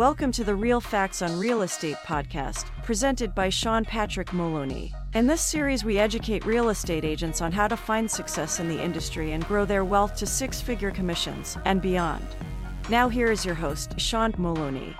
Welcome to the Real Facts on Real Estate podcast, presented by Sean Patrick Moloney. In this series, we educate real estate agents on how to find success in the industry and grow their wealth to six figure commissions and beyond. Now, here is your host, Sean Moloney.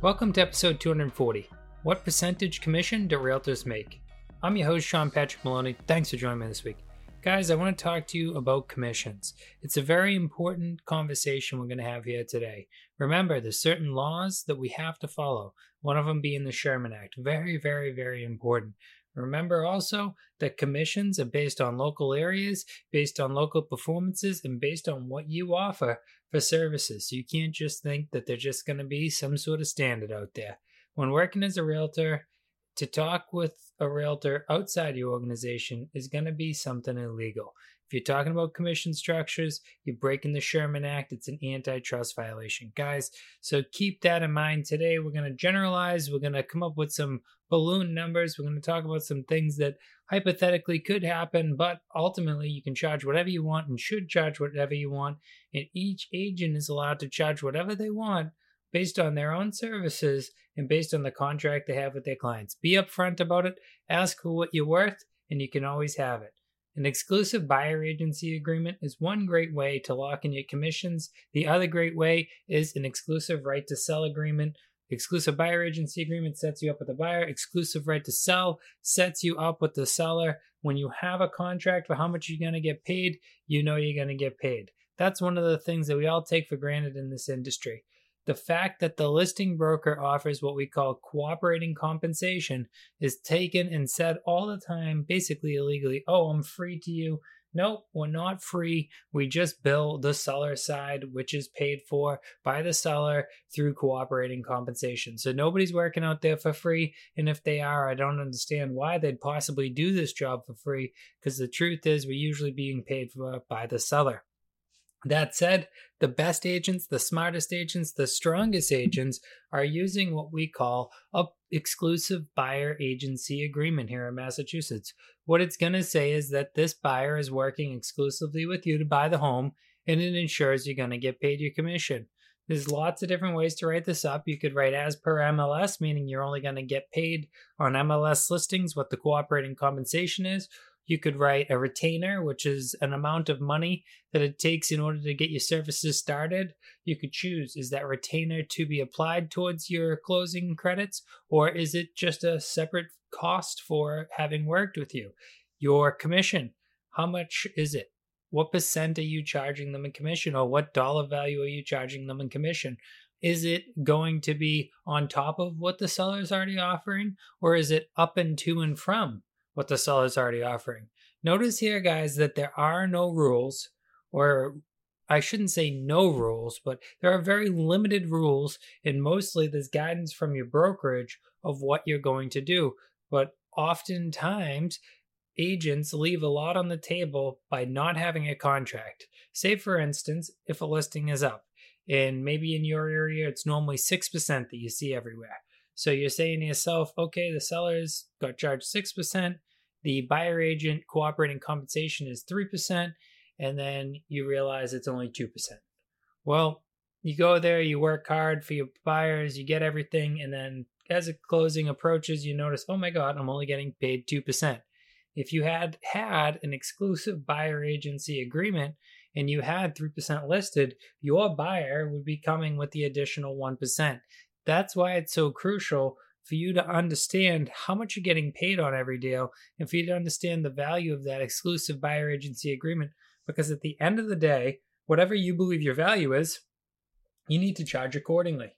Welcome to episode 240 What percentage commission do realtors make? I'm your host, Sean Patrick Moloney. Thanks for joining me this week. Guys, I want to talk to you about commissions. It's a very important conversation we're going to have here today. Remember, there's certain laws that we have to follow, one of them being the Sherman Act. Very, very, very important. Remember also that commissions are based on local areas, based on local performances, and based on what you offer for services. So you can't just think that there's just going to be some sort of standard out there. When working as a realtor, to talk with a realtor outside your organization is going to be something illegal. If you're talking about commission structures, you're breaking the Sherman Act. It's an antitrust violation, guys. So keep that in mind. Today, we're going to generalize. We're going to come up with some balloon numbers. We're going to talk about some things that hypothetically could happen, but ultimately, you can charge whatever you want and should charge whatever you want. And each agent is allowed to charge whatever they want based on their own services and based on the contract they have with their clients. Be upfront about it, ask what you're worth, and you can always have it. An exclusive buyer agency agreement is one great way to lock in your commissions. The other great way is an exclusive right to sell agreement. Exclusive buyer agency agreement sets you up with the buyer. Exclusive right to sell sets you up with the seller. When you have a contract for how much you're going to get paid, you know you're going to get paid. That's one of the things that we all take for granted in this industry the fact that the listing broker offers what we call cooperating compensation is taken and said all the time, basically illegally. Oh, I'm free to you. Nope, we're not free. We just bill the seller side, which is paid for by the seller through cooperating compensation. So nobody's working out there for free. And if they are, I don't understand why they'd possibly do this job for free, because the truth is, we're usually being paid for by the seller. That said, the best agents, the smartest agents, the strongest agents are using what we call a exclusive buyer agency agreement here in Massachusetts. What it's going to say is that this buyer is working exclusively with you to buy the home and it ensures you're going to get paid your commission. There's lots of different ways to write this up. You could write as per MLS, meaning you're only going to get paid on MLS listings what the cooperating compensation is, you could write a retainer, which is an amount of money that it takes in order to get your services started. You could choose is that retainer to be applied towards your closing credits, or is it just a separate cost for having worked with you? Your commission, how much is it? What percent are you charging them in commission, or what dollar value are you charging them in commission? Is it going to be on top of what the seller is already offering, or is it up and to and from what the seller is already offering. Notice here, guys, that there are no rules, or I shouldn't say no rules, but there are very limited rules, and mostly there's guidance from your brokerage of what you're going to do. But oftentimes, agents leave a lot on the table by not having a contract. Say, for instance, if a listing is up, and maybe in your area it's normally 6% that you see everywhere. So you're saying to yourself, okay, the sellers got charged 6%, the buyer agent cooperating compensation is 3%, and then you realize it's only 2%. Well, you go there, you work hard for your buyers, you get everything, and then as a closing approaches, you notice, oh my God, I'm only getting paid 2%. If you had had an exclusive buyer agency agreement and you had 3% listed, your buyer would be coming with the additional 1%. That's why it's so crucial for you to understand how much you're getting paid on every deal and for you to understand the value of that exclusive buyer agency agreement. Because at the end of the day, whatever you believe your value is, you need to charge accordingly.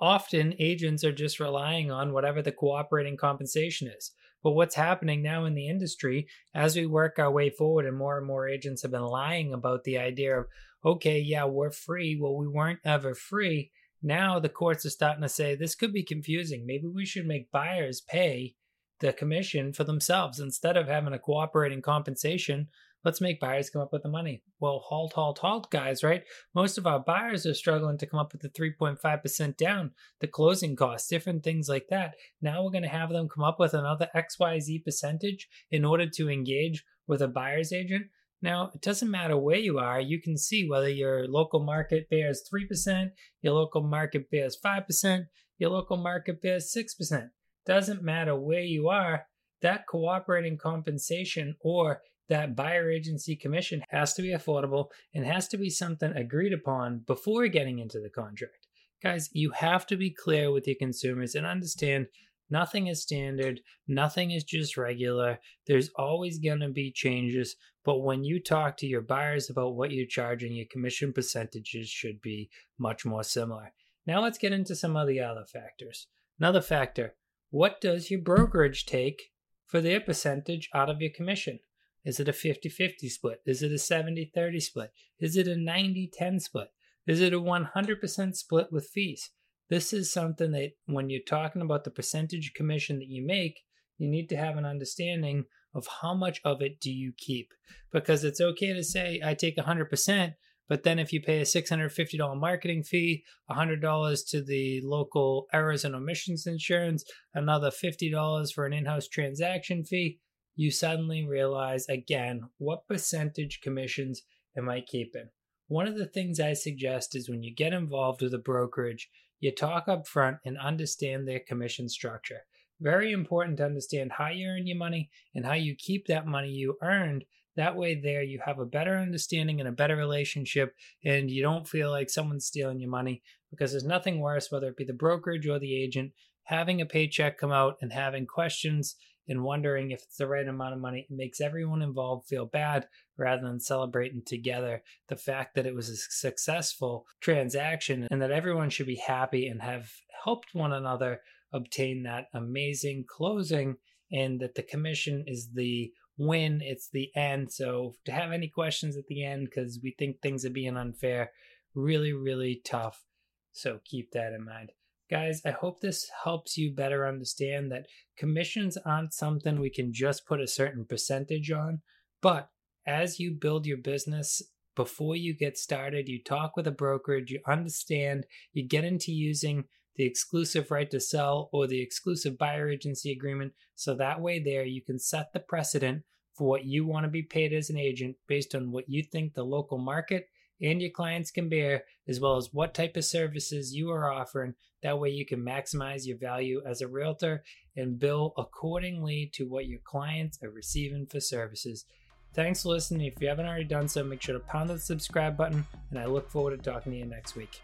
Often, agents are just relying on whatever the cooperating compensation is. But what's happening now in the industry, as we work our way forward, and more and more agents have been lying about the idea of, okay, yeah, we're free. Well, we weren't ever free now the courts are starting to say this could be confusing. Maybe we should make buyers pay the commission for themselves instead of having a cooperating compensation. Let's make buyers come up with the money. Well, halt, halt, halt, guys, right? Most of our buyers are struggling to come up with the 3.5% down, the closing costs, different things like that. Now we're going to have them come up with another XYZ percentage in order to engage with a buyer's agent. Now, it doesn't matter where you are, you can see whether your local market bears 3%, your local market bears 5%, your local market bears 6%. Doesn't matter where you are, that cooperating compensation or that buyer agency commission has to be affordable and has to be something agreed upon before getting into the contract. Guys, you have to be clear with your consumers and understand Nothing is standard, nothing is just regular. There's always going to be changes, but when you talk to your buyers about what you're charging, your commission percentages should be much more similar. Now let's get into some of the other factors. Another factor what does your brokerage take for their percentage out of your commission? Is it a 50 50 split? Is it a 70 30 split? Is it a 90 10 split? Is it a 100% split with fees? This is something that when you're talking about the percentage commission that you make, you need to have an understanding of how much of it do you keep. Because it's okay to say, I take 100%, but then if you pay a $650 marketing fee, $100 to the local errors and omissions insurance, another $50 for an in house transaction fee, you suddenly realize again, what percentage commissions am I keeping? One of the things I suggest is when you get involved with a brokerage, you talk up front and understand their commission structure. Very important to understand how you earn your money and how you keep that money you earned. That way, there you have a better understanding and a better relationship, and you don't feel like someone's stealing your money because there's nothing worse, whether it be the brokerage or the agent, having a paycheck come out and having questions and wondering if it's the right amount of money. It makes everyone involved feel bad rather than celebrating together the fact that it was a successful transaction and that everyone should be happy and have helped one another obtain that amazing closing and that the commission is the win, it's the end. So to have any questions at the end because we think things are being unfair, really, really tough. So keep that in mind. Guys, I hope this helps you better understand that commissions aren't something we can just put a certain percentage on, but as you build your business, before you get started, you talk with a brokerage, you understand, you get into using the exclusive right to sell or the exclusive buyer agency agreement. So that way, there you can set the precedent for what you want to be paid as an agent based on what you think the local market and your clients can bear, as well as what type of services you are offering. That way, you can maximize your value as a realtor and bill accordingly to what your clients are receiving for services. Thanks for listening. If you haven't already done so, make sure to pound the subscribe button, and I look forward to talking to you next week.